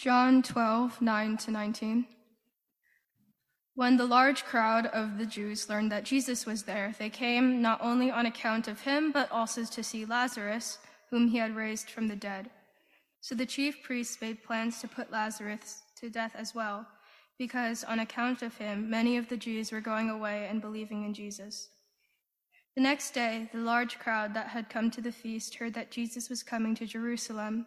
John 12, 9 to 19. When the large crowd of the Jews learned that Jesus was there, they came not only on account of him, but also to see Lazarus, whom he had raised from the dead. So the chief priests made plans to put Lazarus to death as well, because on account of him, many of the Jews were going away and believing in Jesus. The next day, the large crowd that had come to the feast heard that Jesus was coming to Jerusalem.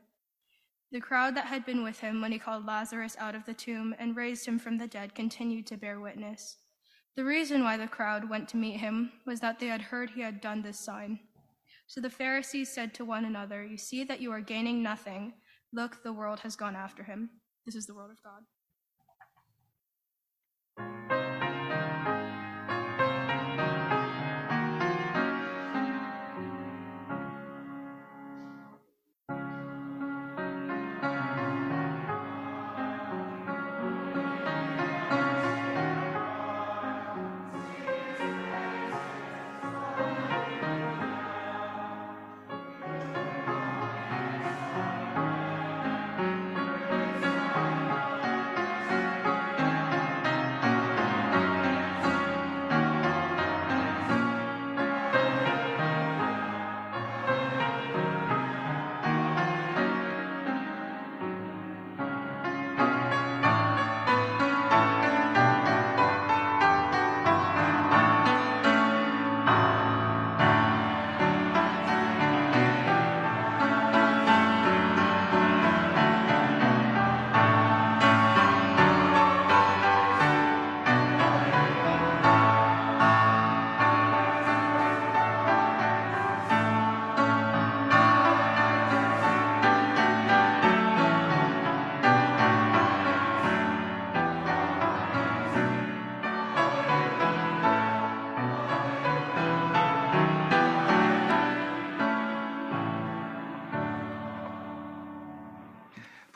The crowd that had been with him when he called Lazarus out of the tomb and raised him from the dead continued to bear witness. The reason why the crowd went to meet him was that they had heard he had done this sign. So the Pharisees said to one another, You see that you are gaining nothing. Look, the world has gone after him. This is the word of God.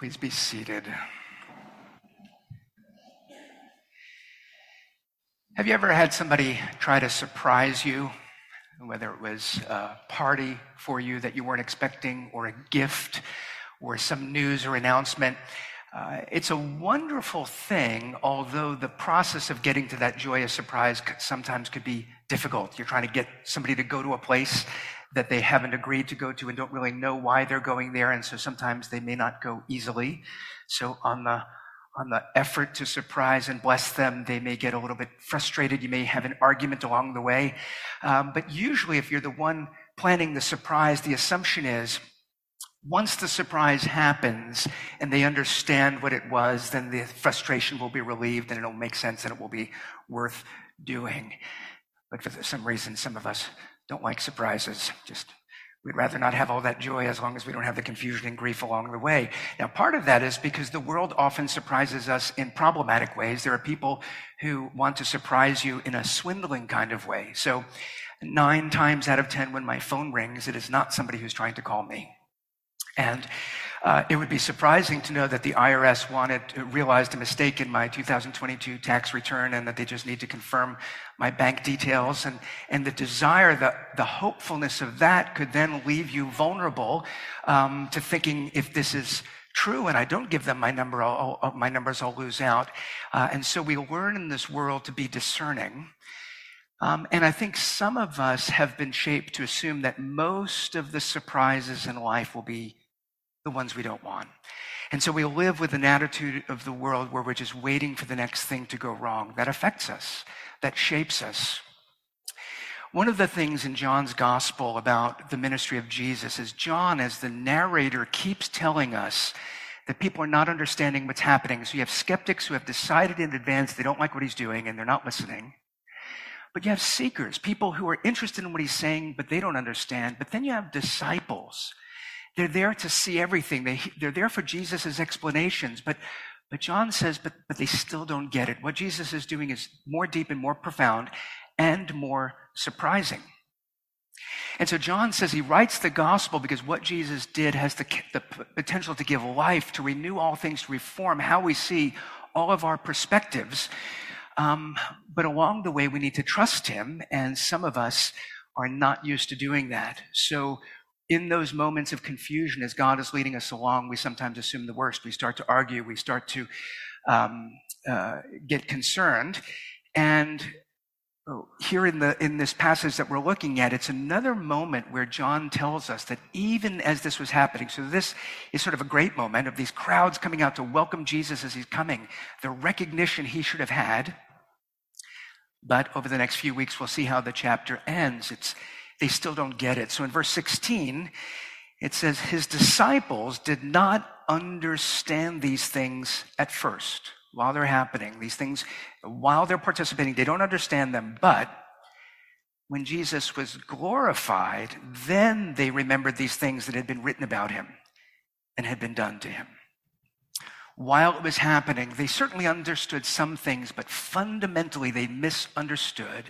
Please be seated. Have you ever had somebody try to surprise you? Whether it was a party for you that you weren't expecting, or a gift, or some news or announcement. Uh, it's a wonderful thing, although the process of getting to that joyous surprise sometimes could be difficult. You're trying to get somebody to go to a place that they haven't agreed to go to and don't really know why they're going there. And so sometimes they may not go easily. So on the on the effort to surprise and bless them, they may get a little bit frustrated. You may have an argument along the way. Um, but usually, if you're the one planning the surprise, the assumption is once the surprise happens and they understand what it was, then the frustration will be relieved and it'll make sense and it will be worth doing. But for some reason, some of us don't like surprises. Just we'd rather not have all that joy as long as we don't have the confusion and grief along the way. Now, part of that is because the world often surprises us in problematic ways. There are people who want to surprise you in a swindling kind of way. So, nine times out of ten, when my phone rings, it is not somebody who's trying to call me. And uh, it would be surprising to know that the IRS wanted realized a mistake in my 2022 tax return and that they just need to confirm my bank details and and the desire the the hopefulness of that could then leave you vulnerable um, to thinking if this is true and I don't give them my number, I'll, I'll, my numbers, I'll lose out. Uh, and so we learn in this world to be discerning. Um, and I think some of us have been shaped to assume that most of the surprises in life will be the ones we don't want. And so we live with an attitude of the world where we're just waiting for the next thing to go wrong. That affects us, that shapes us. One of the things in John's gospel about the ministry of Jesus is John, as the narrator, keeps telling us that people are not understanding what's happening. So you have skeptics who have decided in advance they don't like what he's doing and they're not listening. But you have seekers, people who are interested in what he's saying, but they don't understand. But then you have disciples they're there to see everything. They, they're there for Jesus' explanations, but, But John says, but, but they still don't get it. What Jesus is doing is more deep and more profound and more surprising. And so John says he writes the gospel because what Jesus did has the, the potential to give life, to renew all things, to reform how we see all of our perspectives. Um, but along the way, we need to trust him, and some of us are not used to doing that. So in those moments of confusion, as God is leading us along, we sometimes assume the worst. We start to argue, we start to um, uh, get concerned. And oh, here in, the, in this passage that we're looking at, it's another moment where John tells us that even as this was happening, so this is sort of a great moment of these crowds coming out to welcome Jesus as he's coming, the recognition he should have had. But over the next few weeks, we'll see how the chapter ends. It's they still don't get it. So in verse 16, it says, His disciples did not understand these things at first while they're happening. These things, while they're participating, they don't understand them. But when Jesus was glorified, then they remembered these things that had been written about him and had been done to him. While it was happening, they certainly understood some things, but fundamentally they misunderstood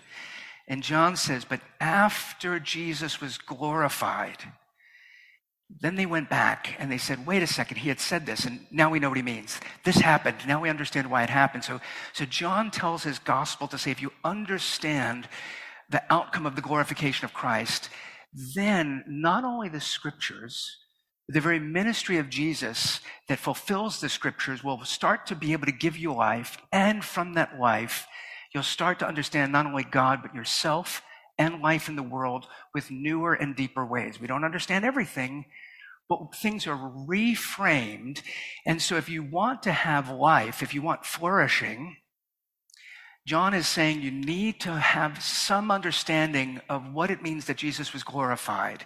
and John says, But after Jesus was glorified, then they went back and they said, wait a second, he had said this, and now we know what he means. This happened. Now we understand why it happened. So, so John tells his gospel to say, if you understand the outcome of the glorification of Christ, then not only the scriptures, the very ministry of Jesus that fulfills the scriptures will start to be able to give you life, and from that life, you'll start to understand not only God, but yourself and life in the world with newer and deeper ways. We don't understand everything, but things are reframed. And so if you want to have life, if you want flourishing, John is saying you need to have some understanding of what it means that Jesus was glorified.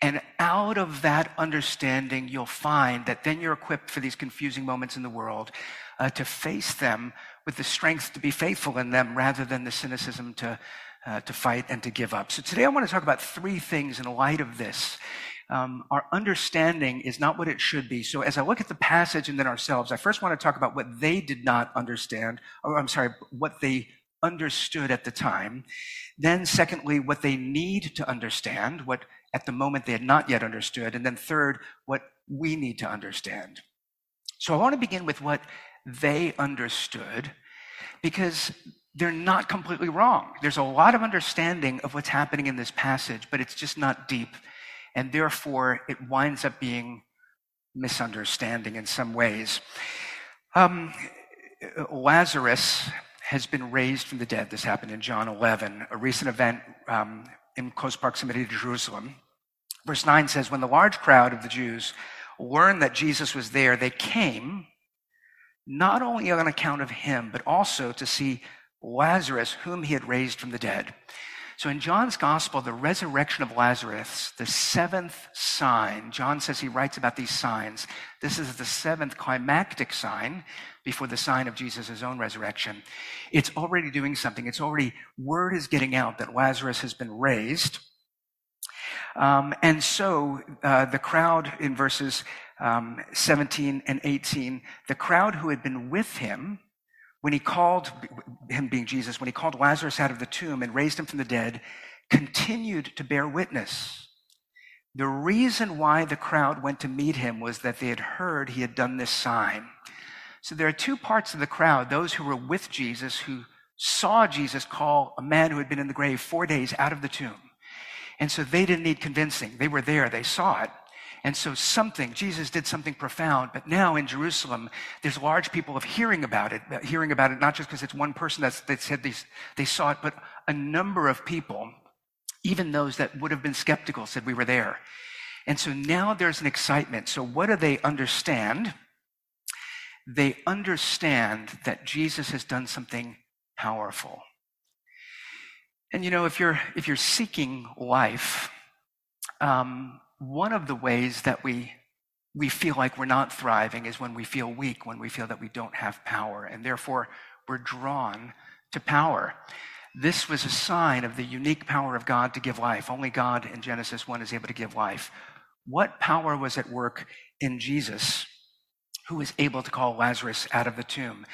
And out of that understanding, you'll find that then you're equipped for these confusing moments in the world uh, to face them with the strength to be faithful in them rather than the cynicism to, uh, to fight and to give up. So today I want to talk about three things in light of this. Um, our understanding is not what it should be. So as I look at the passage and then ourselves, I first want to talk about what they did not understand, or I'm sorry, what they understood at the time. Then secondly, what they need to understand, what at the moment they had not yet understood. And then third, what we need to understand. So I want to begin with what they understood because they're not completely wrong. There's a lot of understanding of what's happening in this passage, but it's just not deep. And therefore, it winds up being misunderstanding in some ways. Um, Lazarus has been raised from the dead. This happened in John 11, a recent event um, in close proximity to Jerusalem. Verse 9 says, When the large crowd of the Jews learned that Jesus was there, they came not only on account of him, but also to see Lazarus, whom he had raised from the dead. So in John's gospel, the resurrection of Lazarus, the seventh sign, John says he writes about these signs. This is the seventh climactic sign before the sign of Jesus' own resurrection. It's already doing something. It's already, word is getting out that Lazarus has been raised. Um, and so uh, the crowd in verses um, 17 and 18, the crowd who had been with him when he called, him being Jesus, when he called Lazarus out of the tomb and raised him from the dead, continued to bear witness. The reason why the crowd went to meet him was that they had heard he had done this sign. So there are two parts of the crowd those who were with Jesus, who saw Jesus call a man who had been in the grave four days out of the tomb. And so they didn't need convincing. They were there, they saw it. And so something, Jesus did something profound, but now in Jerusalem, there's large people of hearing about it, hearing about it, not just because it's one person that's, that said they, they saw it, but a number of people, even those that would have been skeptical said we were there. And so now there's an excitement. So what do they understand? They understand that Jesus has done something powerful. And you know, if you're, if you're seeking life, um, one of the ways that we we feel like we're not thriving is when we feel weak, when we feel that we don't have power, and therefore we're drawn to power. This was a sign of the unique power of God to give life. Only God in Genesis 1 is able to give life. What power was at work in Jesus, who was able to call Lazarus out of the tomb.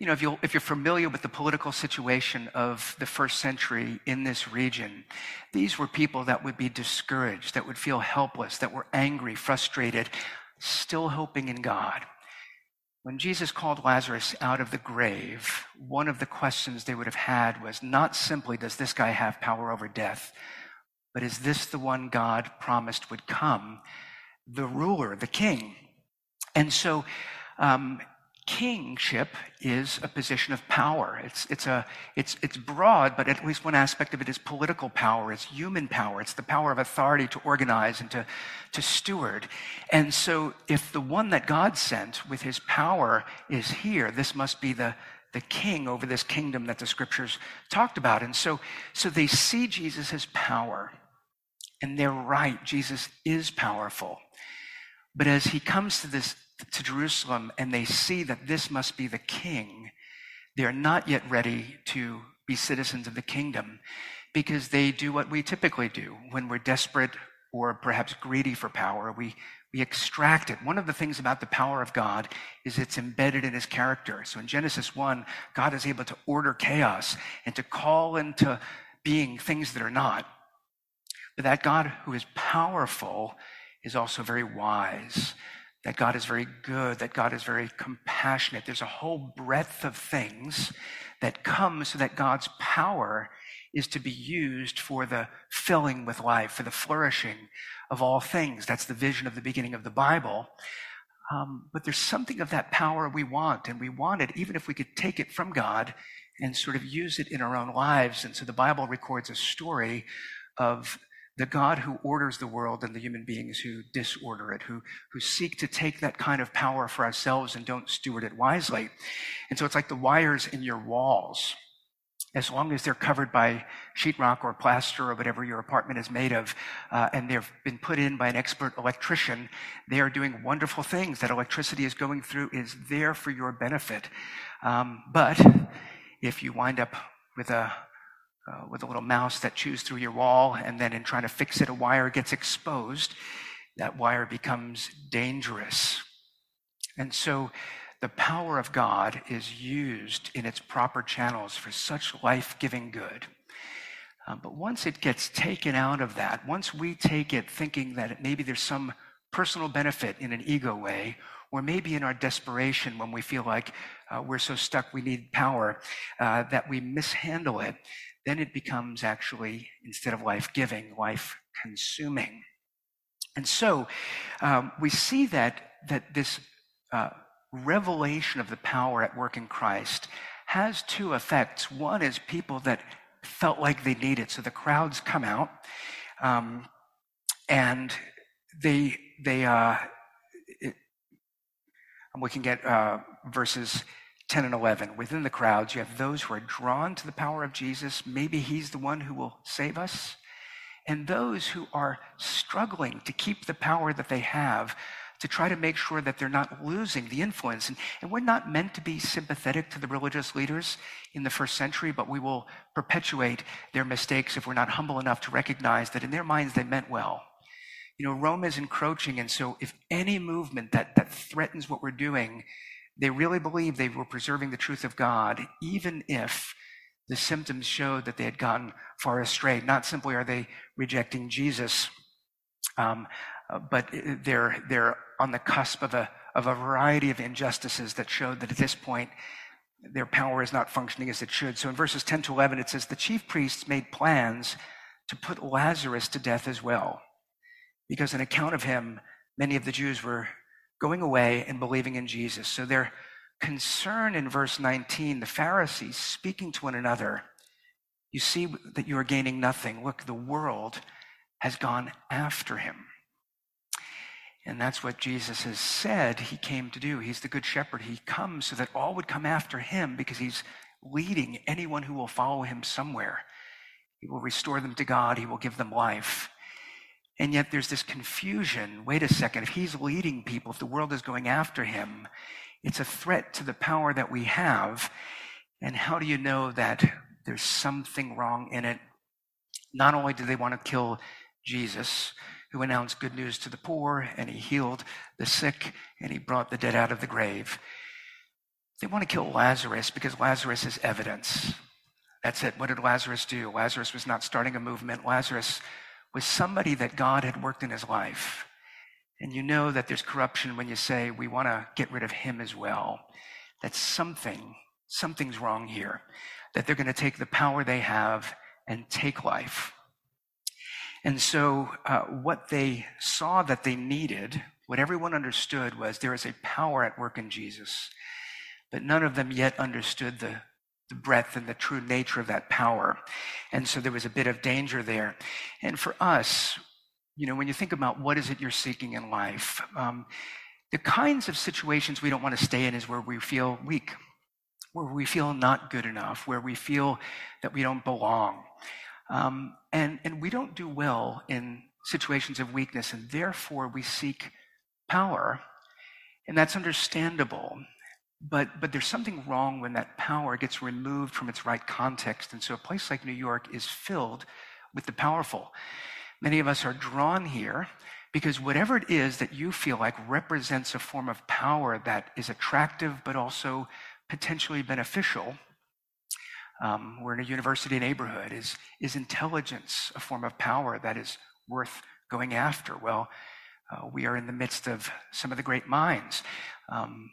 You know, if, you if you're familiar with the political situation of the first century in this region, these were people that would be discouraged, that would feel helpless, that were angry, frustrated, still hoping in God. When Jesus called Lazarus out of the grave, one of the questions they would have had was not simply, does this guy have power over death, but is this the one God promised would come, the ruler, the king? And so, um, kingship is a position of power. It's, it's, a, it's, it's broad, but at least one aspect of it is political power. It's human power. It's the power of authority to organize and to, to steward. And so if the one that God sent with his power is here, this must be the, the king over this kingdom that the scriptures talked about. And so, so they see Jesus as power. And they're right. Jesus is powerful. But as he comes to this to Jerusalem and they see that this must be the king, they are not yet ready to be citizens of the kingdom because they do what we typically do when we're desperate or perhaps greedy for power. We, we extract it. One of the things about the power of God is it's embedded in his character. So in Genesis 1, God is able to order chaos and to call into being things that are not. But that God who is powerful is also very wise that God is very good, that God is very compassionate. There's a whole breadth of things that come so that God's power is to be used for the filling with life, for the flourishing of all things. That's the vision of the beginning of the Bible. Um, but there's something of that power we want, and we want it even if we could take it from God and sort of use it in our own lives. And so the Bible records a story of the God who orders the world and the human beings who disorder it, who, who seek to take that kind of power for ourselves and don't steward it wisely. And so it's like the wires in your walls. As long as they're covered by sheetrock or plaster or whatever your apartment is made of, uh, and they've been put in by an expert electrician, they are doing wonderful things. That electricity is going through is there for your benefit. Um, but if you wind up with a uh, with a little mouse that chews through your wall, and then in trying to fix it, a wire gets exposed. That wire becomes dangerous. And so the power of God is used in its proper channels for such life giving good. Uh, but once it gets taken out of that, once we take it thinking that maybe there's some personal benefit in an ego way, or maybe in our desperation when we feel like uh, we're so stuck we need power, uh, that we mishandle it, then it becomes actually, instead of life giving, life consuming. And so um, we see that, that this uh, revelation of the power at work in Christ has two effects. One is people that felt like they need it. So the crowds come out um, and they, they, uh, it, I'm looking at uh, verses 10 and 11. Within the crowds, you have those who are drawn to the power of Jesus. Maybe he's the one who will save us. And those who are struggling to keep the power that they have to try to make sure that they're not losing the influence. And, and, we're not meant to be sympathetic to the religious leaders in the first century, but we will perpetuate their mistakes if we're not humble enough to recognize that in their minds they meant well. You know, Rome is encroaching, and so if any movement that, that threatens what we're doing they really believed they were preserving the truth of God, even if the symptoms showed that they had gone far astray. Not simply are they rejecting Jesus, um, uh, but they're, they're on the cusp of a, of a variety of injustices that showed that at this point, their power is not functioning as it should. So in verses 10 to 11, it says, The chief priests made plans to put Lazarus to death as well, because on account of him, many of the Jews were going away and believing in Jesus. So their concern in verse 19, the Pharisees speaking to one another, you see that you are gaining nothing. Look, the world has gone after him. And that's what Jesus has said he came to do. He's the good shepherd. He comes so that all would come after him because he's leading anyone who will follow him somewhere. He will restore them to God. He will give them life. And yet there's this confusion. Wait a second. If he's leading people, if the world is going after him, it's a threat to the power that we have. And how do you know that there's something wrong in it? Not only do they want to kill Jesus, who announced good news to the poor, and he healed the sick, and he brought the dead out of the grave. They want to kill Lazarus because Lazarus is evidence. That's it. What did Lazarus do? Lazarus was not starting a movement. Lazarus was somebody that God had worked in his life. And you know that there's corruption when you say, we want to get rid of him as well. That something, something's wrong here. That they're going to take the power they have and take life. And so, uh, what they saw that they needed, what everyone understood was there is a power at work in Jesus, but none of them yet understood the, the breadth and the true nature of that power. And so there was a bit of danger there. And for us, you know, when you think about what is it you're seeking in life, um, the kinds of situations we don't want to stay in is where we feel weak, where we feel not good enough, where we feel that we don't belong. Um, and, and we don't do well in situations of weakness, and therefore we seek power. And that's understandable. But, but there's something wrong when that power gets removed from its right context. And so a place like New York is filled with the powerful. Many of us are drawn here because whatever it is that you feel like represents a form of power that is attractive but also potentially beneficial, um, we're in a university neighborhood. Is, is intelligence a form of power that is worth going after? Well, uh, we are in the midst of some of the great minds. Um,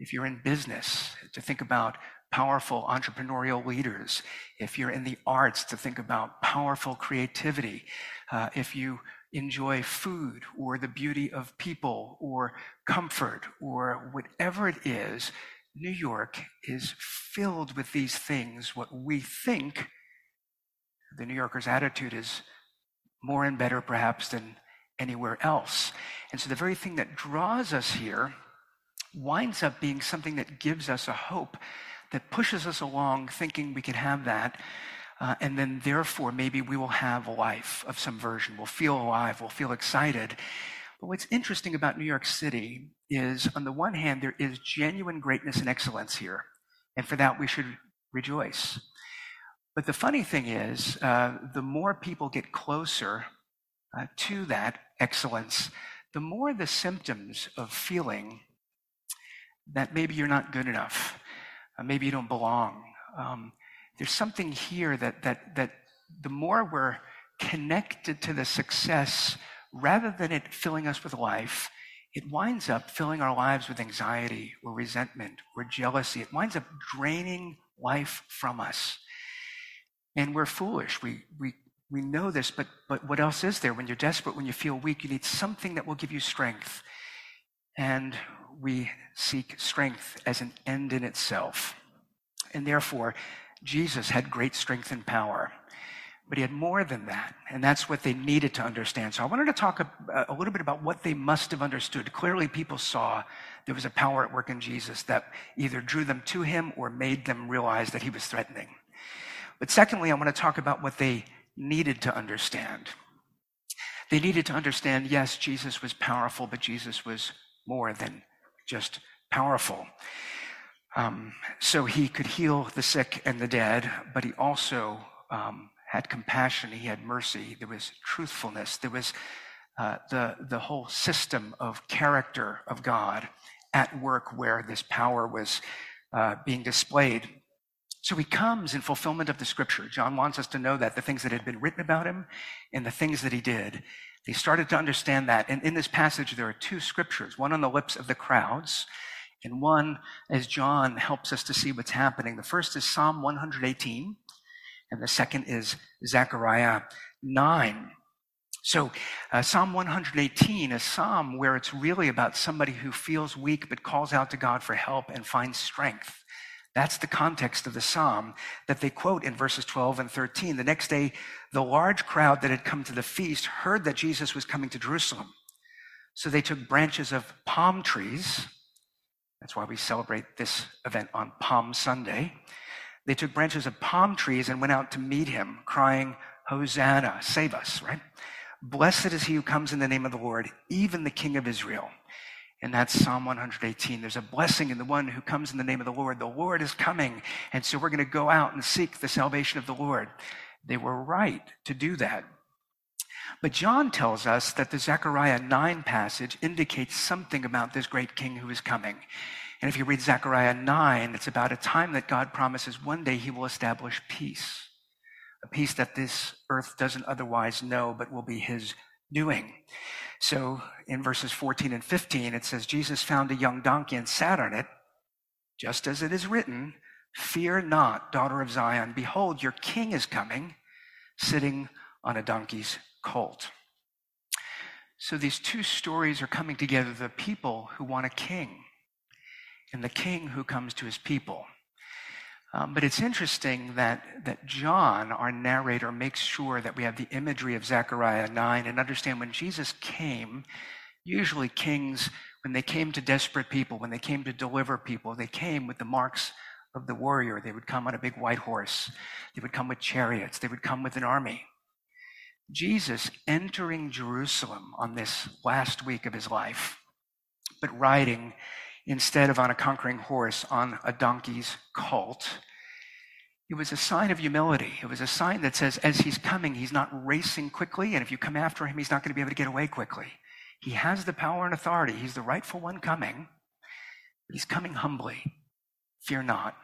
if you're in business, to think about powerful entrepreneurial leaders. If you're in the arts, to think about powerful creativity. Uh, if you enjoy food or the beauty of people or comfort or whatever it is, New York is filled with these things. What we think the New Yorker's attitude is more and better, perhaps, than anywhere else. And so the very thing that draws us here winds up being something that gives us a hope that pushes us along thinking we can have that. Uh, and then, therefore, maybe we will have a life of some version. We'll feel alive. We'll feel excited. But what's interesting about New York City is, on the one hand, there is genuine greatness and excellence here. And for that, we should rejoice. But the funny thing is, uh, the more people get closer uh, to that excellence, the more the symptoms of feeling that maybe you're not good enough, uh, maybe you don't belong. Um, there's something here that, that, that the more we're connected to the success rather than it filling us with life, it winds up filling our lives with anxiety or resentment or jealousy. It winds up draining life from us. And we're foolish. We, we, we know this, but, but what else is there? When you're desperate, when you feel weak, you need something that will give you strength. And we seek strength as an end in itself. And therefore, Jesus had great strength and power. But he had more than that, and that's what they needed to understand. So I wanted to talk a, a, little bit about what they must have understood. Clearly, people saw there was a power at work in Jesus that either drew them to him or made them realize that he was threatening. But secondly, I want to talk about what they needed to understand. They needed to understand yes, Jesus was powerful, but Jesus was more than just powerful. Um, so he could heal the sick and the dead, but he also um, had compassion, he had mercy, there was truthfulness, there was uh, the, the whole system of character of God at work where this power was uh, being displayed. So he comes in fulfillment of the scripture. John wants us to know that the things that had been written about him and the things that he did. They started to understand that. And in this passage, there are two scriptures one on the lips of the crowds, and one as John helps us to see what's happening. The first is Psalm 118 and the second is Zechariah 9. So, uh, Psalm 118, a psalm where it's really about somebody who feels weak but calls out to God for help and finds strength. That's the context of the psalm that they quote in verses 12 and 13. The next day, the large crowd that had come to the feast heard that Jesus was coming to Jerusalem. So they took branches of palm trees. That's why we celebrate this event on Palm Sunday. They took branches of palm trees and went out to meet him, crying, Hosanna, save us, right? Blessed is he who comes in the name of the Lord, even the King of Israel. And that's Psalm 118. There's a blessing in the one who comes in the name of the Lord. The Lord is coming. And so we're going to go out and seek the salvation of the Lord. They were right to do that. But John tells us that the Zechariah 9 passage indicates something about this great king who is coming. And if you read Zechariah 9, it's about a time that God promises one day he will establish peace, a peace that this earth doesn't otherwise know, but will be his doing. So in verses 14 and 15, it says, Jesus found a young donkey and sat on it, just as it is written, Fear not, daughter of Zion. Behold, your king is coming, sitting on a donkey's colt. So these two stories are coming together the people who want a king and the king who comes to his people. Um, but it's interesting that, that John, our narrator, makes sure that we have the imagery of Zechariah 9 and understand when Jesus came, usually kings, when they came to desperate people, when they came to deliver people, they came with the marks of the warrior. They would come on a big white horse, they would come with chariots, they would come with an army. Jesus entering Jerusalem on this last week of his life, but riding instead of on a conquering horse on a donkey's colt. It was a sign of humility. It was a sign that says, as he's coming, he's not racing quickly, and if you come after him, he's not going to be able to get away quickly. He has the power and authority. He's the rightful one coming, he's coming humbly. Fear not.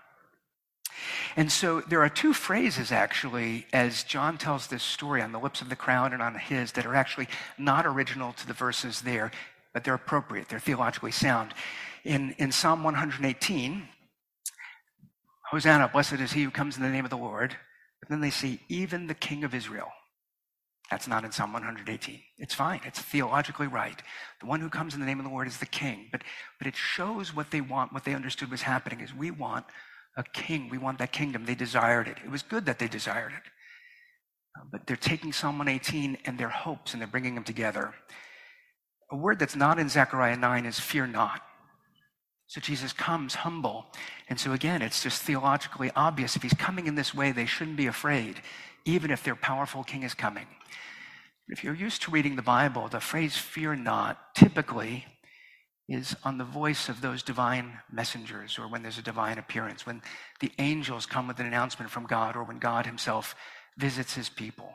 And so there are two phrases actually, as John tells this story on the lips of the crowd and on his, that are actually not original to the verses there, but they're appropriate. They're theologically sound in, in Psalm 118, Hosanna, blessed is he who comes in the name of the Lord. But then they say, even the King of Israel. That's not in Psalm 118. It's fine. It's theologically right. The one who comes in the name of the Lord is the king. But, but it shows what they want, what they understood was happening is we want a king. We want that kingdom. They desired it. It was good that they desired it. Uh, but they're taking Psalm 118 and their hopes and they're bringing them together. A word that's not in Zechariah 9 is fear not. So Jesus comes humble. And so again, it's just theologically obvious. If he's coming in this way, they shouldn't be afraid, even if their powerful king is coming. If you're used to reading the Bible, the phrase fear not typically is on the voice of those divine messengers or when there's a divine appearance, when the angels come with an announcement from God or when God himself visits his people.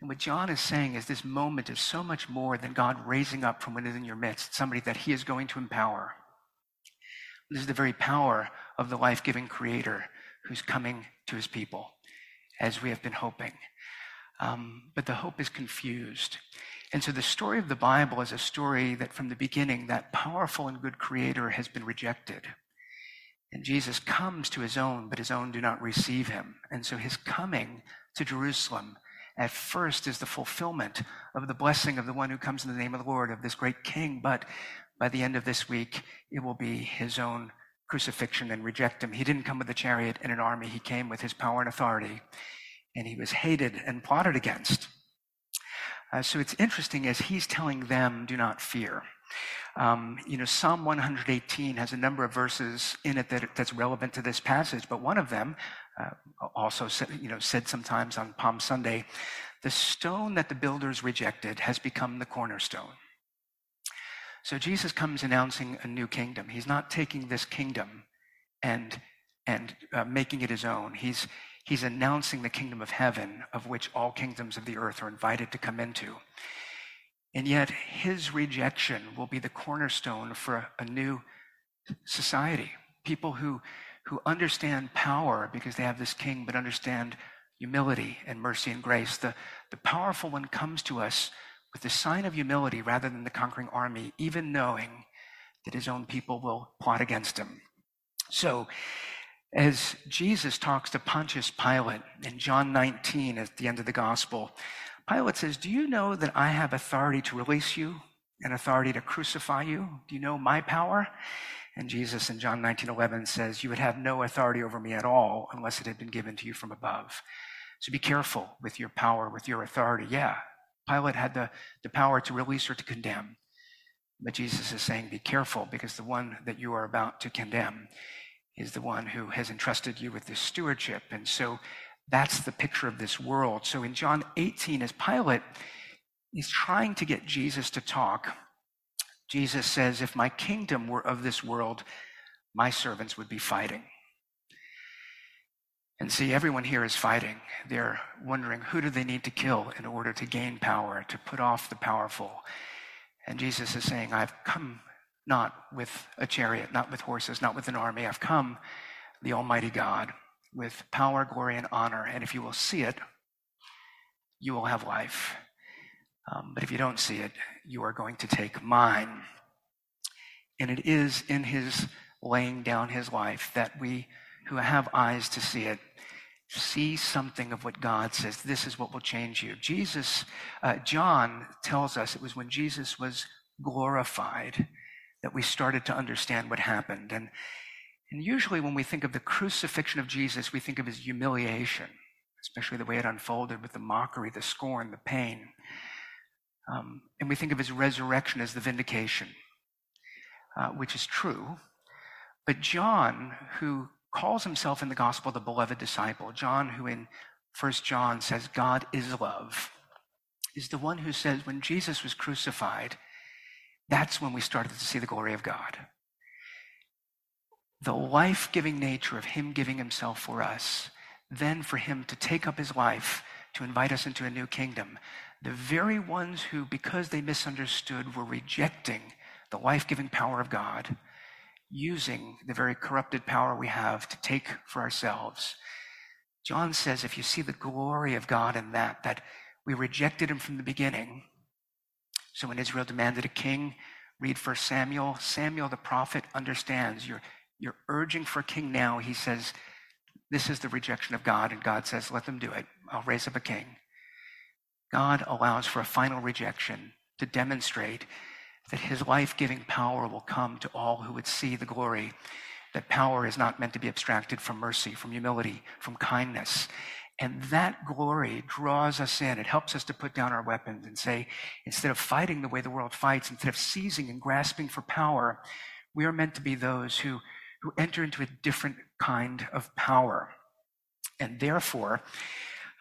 And what John is saying is this moment is so much more than God raising up from within your midst somebody that he is going to empower. This is the very power of the life giving Creator who's coming to his people, as we have been hoping. Um, but the hope is confused. And so the story of the Bible is a story that from the beginning, that powerful and good Creator has been rejected. And Jesus comes to his own, but his own do not receive him. And so his coming to Jerusalem at first is the fulfillment of the blessing of the one who comes in the name of the Lord, of this great king. But by the end of this week, it will be his own crucifixion and reject him. He didn't come with a chariot and an army, he came with his power and authority, and he was hated and plotted against. Uh, so it's interesting as he's telling them, do not fear. Um, you know, Psalm 118 has a number of verses in it that, that's relevant to this passage, but one of them, uh, also said, you know, said sometimes on Palm Sunday, the stone that the builders rejected has become the cornerstone. So Jesus comes announcing a new kingdom. He's not taking this kingdom and, and uh, making it his own. He's, he's announcing the kingdom of heaven, of which all kingdoms of the earth are invited to come into. And yet, his rejection will be the cornerstone for a, new society. People who, who understand power because they have this king, but understand humility and mercy and grace. The, the powerful one comes to us with the sign of humility rather than the conquering army, even knowing that his own people will plot against him. So, as Jesus talks to Pontius Pilate in John 19 at the end of the gospel, Pilate says, Do you know that I have authority to release you and authority to crucify you? Do you know my power? And Jesus in John 19 11 says, You would have no authority over me at all unless it had been given to you from above. So be careful with your power, with your authority. Yeah, Pilate had the, the power to release or to condemn. But Jesus is saying, be careful because the one that you are about to condemn is the one who has entrusted you with this stewardship. And so that's the picture of this world. So in John 18, as Pilate is trying to get Jesus to talk, Jesus says, If my kingdom were of this world, my servants would be fighting. And see, everyone here is fighting. They're wondering who do they need to kill in order to gain power, to put off the powerful. And Jesus is saying, I've come not with a chariot, not with horses, not with an army. I've come, the Almighty God, with power, glory, and honor. And if you will see it, you will have life. Um, but if you don't see it, you are going to take mine. And it is in his laying down his life that we who have eyes to see it see something of what God says. This is what will change you. Jesus, uh, John tells us it was when Jesus was glorified that we started to understand what happened. And, and usually when we think of the crucifixion of Jesus, we think of his humiliation, especially the way it unfolded with the mockery, the scorn, the pain. Um, and we think of his resurrection as the vindication, uh, which is true. But John, who calls himself in the gospel the beloved disciple. John, who in First John says God is love, is the one who says when Jesus was crucified, that's when we started to see the glory of God. The life giving nature of Him giving Himself for us, then for Him to take up His life to invite us into a new kingdom. The very ones who, because they misunderstood, were rejecting the life giving power of God using the very corrupted power we have to take for ourselves. John says if you see the glory of God in that, that we rejected him from the beginning. So when Israel demanded a king, read First Samuel. Samuel the prophet understands you're, you're urging for a king now. He says, This is the rejection of God. And God says, Let them do it. I'll raise up a king. God allows for a final rejection to demonstrate that his life giving power will come to all who would see the glory. That power is not meant to be abstracted from mercy, from humility, from kindness. And that glory draws us in. It helps us to put down our weapons and say, instead of fighting the way the world fights, instead of seizing and grasping for power, we are meant to be those who, who enter into a different kind of power. And therefore,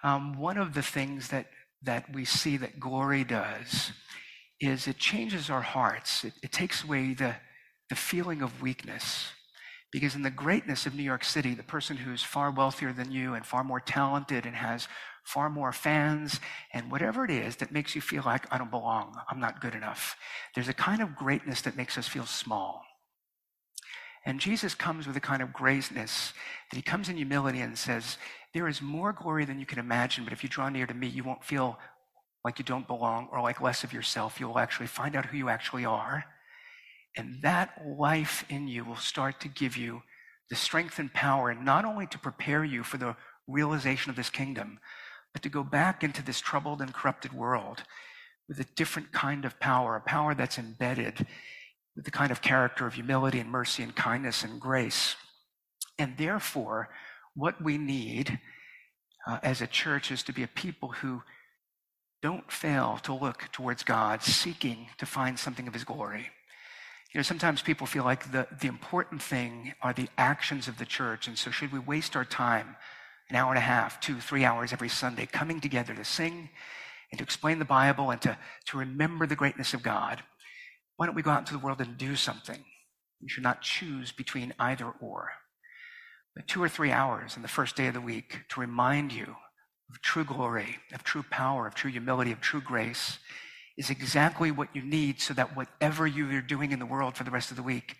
um, one of the things that, that we see that glory does is it changes our hearts. It, it takes away the, the feeling of weakness. Because in the greatness of New York City, the person who's far wealthier than you and far more talented and has far more fans and whatever it is that makes you feel like I don't belong, I'm not good enough. There's a kind of greatness that makes us feel small. And Jesus comes with a kind of graceness that he comes in humility and says, There is more glory than you can imagine, but if you draw near to me, you won't feel like you don't belong or like less of yourself. You'll actually find out who you actually are. And that life in you will start to give you the strength and power, not only to prepare you for the realization of this kingdom, but to go back into this troubled and corrupted world with a different kind of power, a power that's embedded with the kind of character of humility and mercy and kindness and grace. And therefore, what we need uh, as a church is to be a people who don't fail to look towards God, seeking to find something of His glory. You know, sometimes people feel like the, the important thing are the actions of the church. And so, should we waste our time, an hour and a half, two, three hours every Sunday, coming together to sing and to explain the Bible and to, to remember the greatness of God? Why don't we go out into the world and do something? We should not choose between either or. But two or three hours on the first day of the week to remind you of true glory, of true power, of true humility, of true grace is exactly what you need so that whatever you are doing in the world for the rest of the week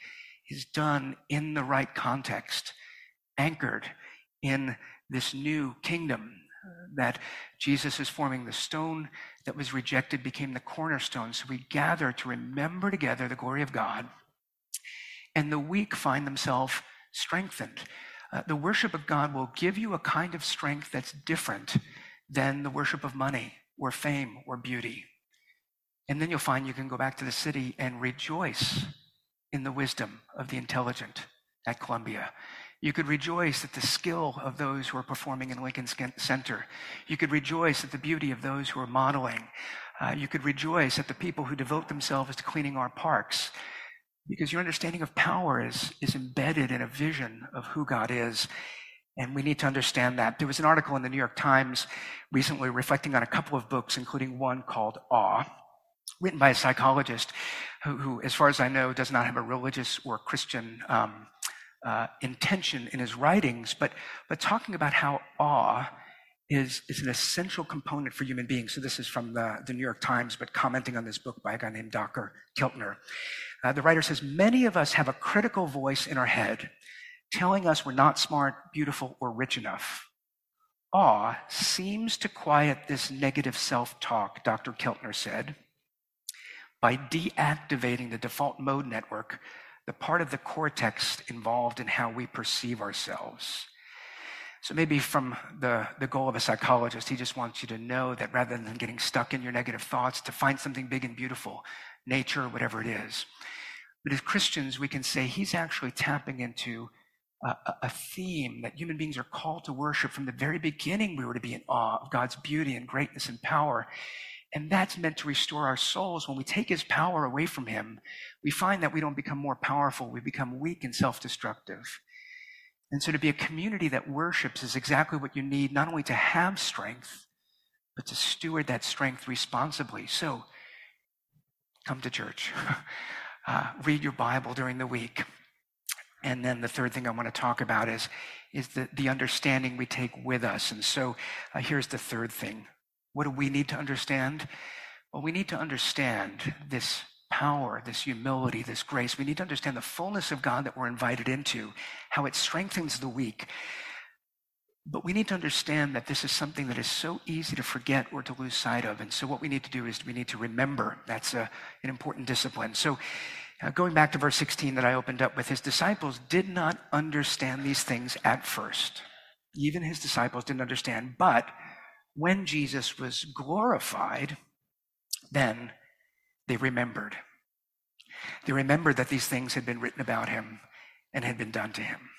is done in the right context, anchored in this new kingdom that Jesus is forming. The stone that was rejected became the cornerstone. So we gather to remember together the glory of God, and the weak find themselves strengthened uh, the worship of God will give you a kind of strength that's different than the worship of money or fame or beauty. And then you'll find you can go back to the city and rejoice in the wisdom of the intelligent at Columbia. You could rejoice at the skill of those who are performing in Lincoln Center. You could rejoice at the beauty of those who are modeling. Uh, you could rejoice at the people who devote themselves to cleaning our parks because your understanding of power is, is embedded in a vision of who God is. And we need to understand that. There was an article in the New York Times recently reflecting on a couple of books, including one called Awe, written by a psychologist who, who as far as I know, does not have a religious or Christian um, uh, intention in his writings, but, but talking about how awe is, is an essential component for human beings. So this is from the, the New York Times, but commenting on this book by a guy named Dr. Keltner. Uh, the writer says, many of us have a critical voice in our head telling us we're not smart, beautiful, or rich enough. Awe seems to quiet this negative self-talk, Dr. Keltner said, by deactivating the default mode network, the part of the cortex involved in how we perceive ourselves. So maybe from the, the goal of a psychologist, he just wants you to know that rather than getting stuck in your negative thoughts, to find something big and beautiful, nature, whatever it is. But as Christians, we can say he's actually tapping into a, a, theme that human beings are called to worship from the very beginning. We were to be in awe of God's beauty and greatness and power. And that's meant to restore our souls. When we take his power away from him, we find that we don't become more powerful. We become weak and self destructive. And so to be a community that worships is exactly what you need, not only to have strength, but to steward that strength responsibly. So come to church, uh, read your Bible during the week. And then the third thing I want to talk about is, is the, the understanding we take with us. And so uh, here's the third thing. What do we need to understand? Well, we need to understand this power, this humility, this grace. We need to understand the fullness of God that we're invited into, how it strengthens the weak. But we need to understand that this is something that is so easy to forget or to lose sight of. And so, what we need to do is we need to remember. That's a, an important discipline. So, uh, going back to verse 16 that I opened up with, his disciples did not understand these things at first. Even his disciples didn't understand. But when Jesus was glorified, then they remembered. They remembered that these things had been written about him and had been done to him.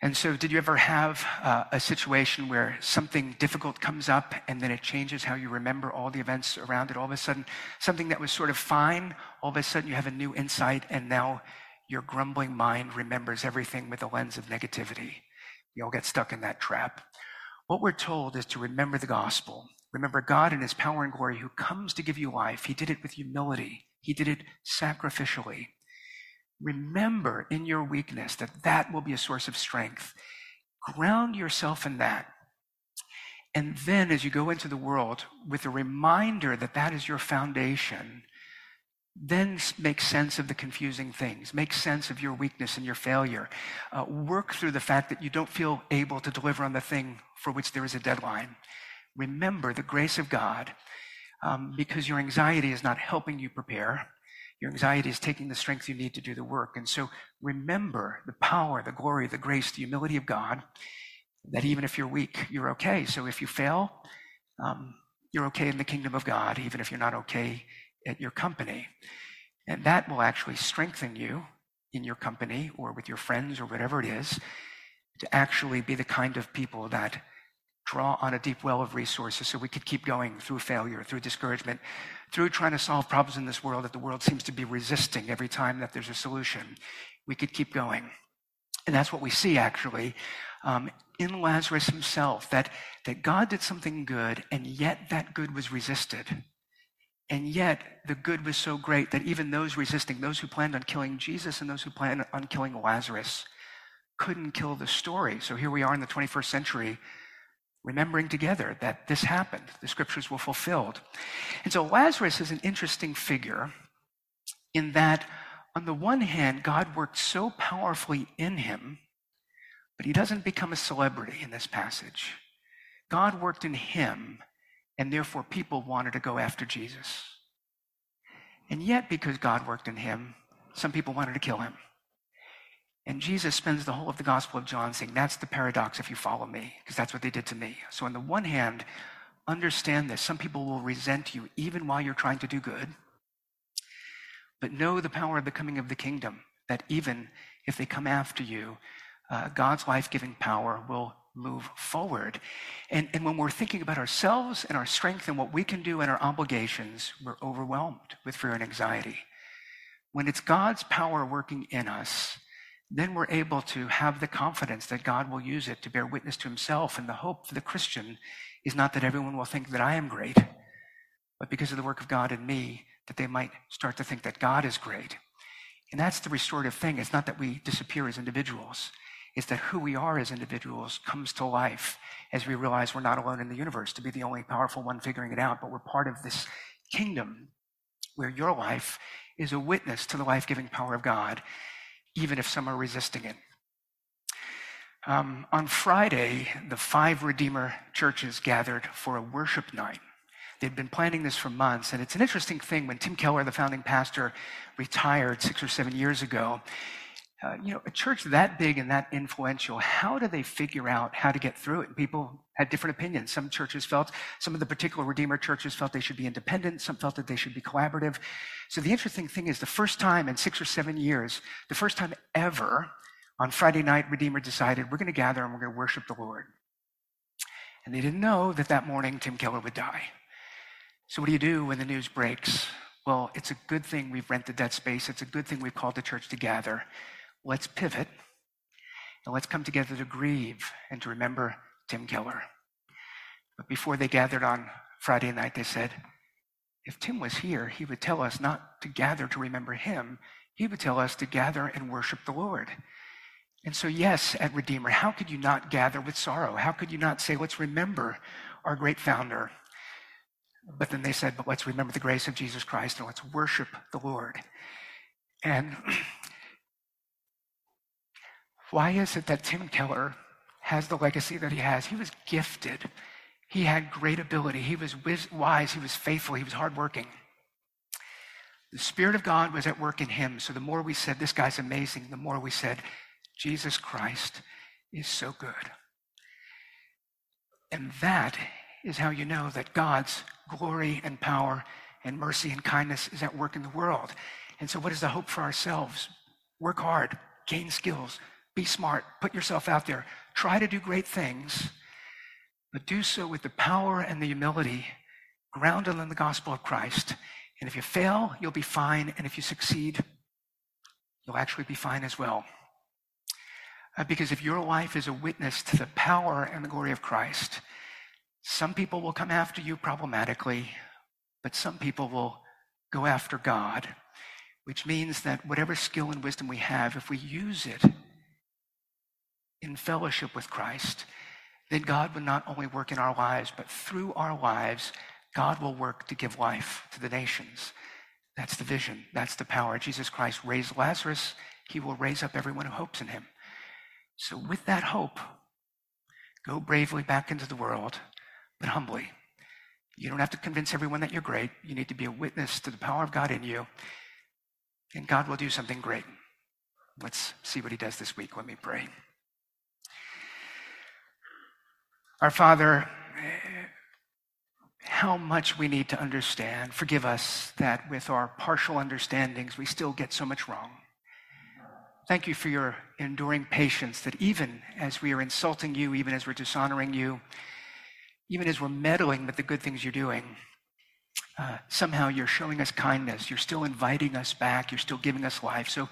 And so, did you ever have uh, a situation where something difficult comes up and then it changes how you remember all the events around it? All of a sudden, something that was sort of fine, all of a sudden you have a new insight, and now your grumbling mind remembers everything with a lens of negativity. We all get stuck in that trap. What we're told is to remember the gospel. Remember God in his power and glory who comes to give you life. He did it with humility. He did it sacrificially. Remember in your weakness that that will be a source of strength. Ground yourself in that. And then as you go into the world with a reminder that that is your foundation, then make sense of the confusing things. Make sense of your weakness and your failure. Uh, work through the fact that you don't feel able to deliver on the thing for which there is a deadline. Remember the grace of God um, because your anxiety is not helping you prepare. Your anxiety is taking the strength you need to do the work. And so remember the power, the glory, the grace, the humility of God, that even if you're weak, you're okay. So if you fail, um, you're okay in the kingdom of God, even if you're not okay at your company. And that will actually strengthen you in your company or with your friends or whatever it is to actually be the kind of people that draw on a deep well of resources so we could keep going through failure, through discouragement, through trying to solve problems in this world that the world seems to be resisting every time that there's a solution. We could keep going. And that's what we see actually um, in Lazarus himself that, that God did something good, and yet that good was resisted. And yet, the good was so great that even those resisting, those who planned on killing Jesus and those who planned on killing Lazarus, couldn't kill the story. So here we are in the 21st century, remembering together that this happened. The scriptures were fulfilled. And so Lazarus is an interesting figure in that, on the one hand, God worked so powerfully in him, but he doesn't become a celebrity in this passage. God worked in him, and therefore people wanted to go after Jesus. And yet, because God worked in him, some people wanted to kill him. And Jesus spends the whole of the Gospel of John saying, That's the paradox if you follow me, because that's what they did to me. So, on the one hand, understand this. Some people will resent you even while you're trying to do good. But know the power of the coming of the kingdom, that even if they come after you, uh, God's life giving power will move forward. And, and when we're thinking about ourselves and our strength and what we can do and our obligations, we're overwhelmed with fear and anxiety. When it's God's power working in us, then we're able to have the confidence that God will use it to bear witness to himself. And the hope for the Christian is not that everyone will think that I am great, but because of the work of God in me, that they might start to think that God is great. And that's the restorative thing. It's not that we disappear as individuals, it's that who we are as individuals comes to life as we realize we're not alone in the universe to be the only powerful one figuring it out, but we're part of this kingdom where your life is a witness to the life giving power of God, even if some are resisting it. Um, on Friday, the five Redeemer churches gathered for a worship night. They'd been planning this for months, and it's an interesting thing when Tim Keller, the founding pastor, retired six or seven years ago. Uh, you know, a church that big and that influential, how do they figure out how to get through it? People had different opinions. Some churches felt, some of the particular Redeemer churches felt they should be independent. Some felt that they should be collaborative. So the interesting thing is the first time in six or seven years, the first time ever, on Friday night, Redeemer decided we're going to gather and we're going to worship the Lord. And they didn't know that that morning Tim Keller would die. So, what do you do when the news breaks? Well, it's a good thing we've rented that space. It's a good thing we've called the church to gather. Let's pivot and let's come together to grieve and to remember Tim Keller. But before they gathered on Friday night, they said, if Tim was here, he would tell us not to gather to remember him. He would tell us to gather and worship the Lord. And so, yes, at Redeemer, how could you not gather with sorrow? How could you not say, let's remember our great founder? But then they said, but let's remember the grace of Jesus Christ and let's worship the Lord. And why is it that Tim Keller has the legacy that he has? He was gifted. He had great ability. He was wise. He was faithful. He was hardworking. The Spirit of God was at work in him. So the more we said, this guy's amazing, the more we said, Jesus Christ is so good. And that is how you know that God's glory and power and mercy and kindness is at work in the world. And so, what is the hope for ourselves? Work hard, gain skills, be smart, put yourself out there, try to do great things, but do so with the power and the humility grounded in the gospel of Christ. And if you fail, you'll be fine. And if you succeed, you'll actually be fine as well. Uh, because if your life is a witness to the power and the glory of Christ, some people will come after you problematically, but some people will go after God, which means that whatever skill and wisdom we have, if we use it in fellowship with Christ, then God will not only work in our lives, but through our lives, God will work to give life to the nations. That's the vision. That's the power. Jesus Christ raised Lazarus. He will raise up everyone who hopes in him. So, with that hope, go bravely back into the world, but humbly. You don't have to convince everyone that you're great. You need to be a witness to the power of God in you, and God will do something great. Let's see what He does this week. Let me pray. Our Father, how much we need to understand. Forgive us that with our partial understandings, we still get so much wrong. Thank you for your enduring patience that even as we are insulting you, even as we're dishonoring you, even as we're meddling with the good things you're doing, uh, somehow you're showing us kindness. You're still inviting us back. You're still giving us life. So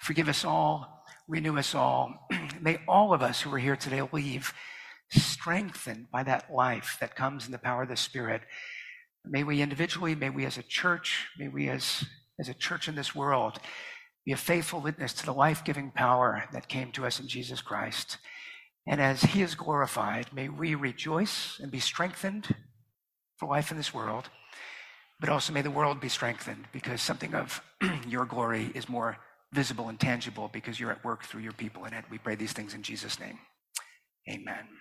forgive us all, renew us all. May all of us who are here today leave strengthened by that life that comes in the power of the Spirit. May we individually, may we as a church, may we as, as a church in this world be a faithful witness to the life giving power that came to us in Jesus Christ. And as he is glorified, may we rejoice and be strengthened for life in this world, but also may the world be strengthened because something of your glory is more visible and tangible because you're at work through your people in it. We pray these things in Jesus' name. Amen.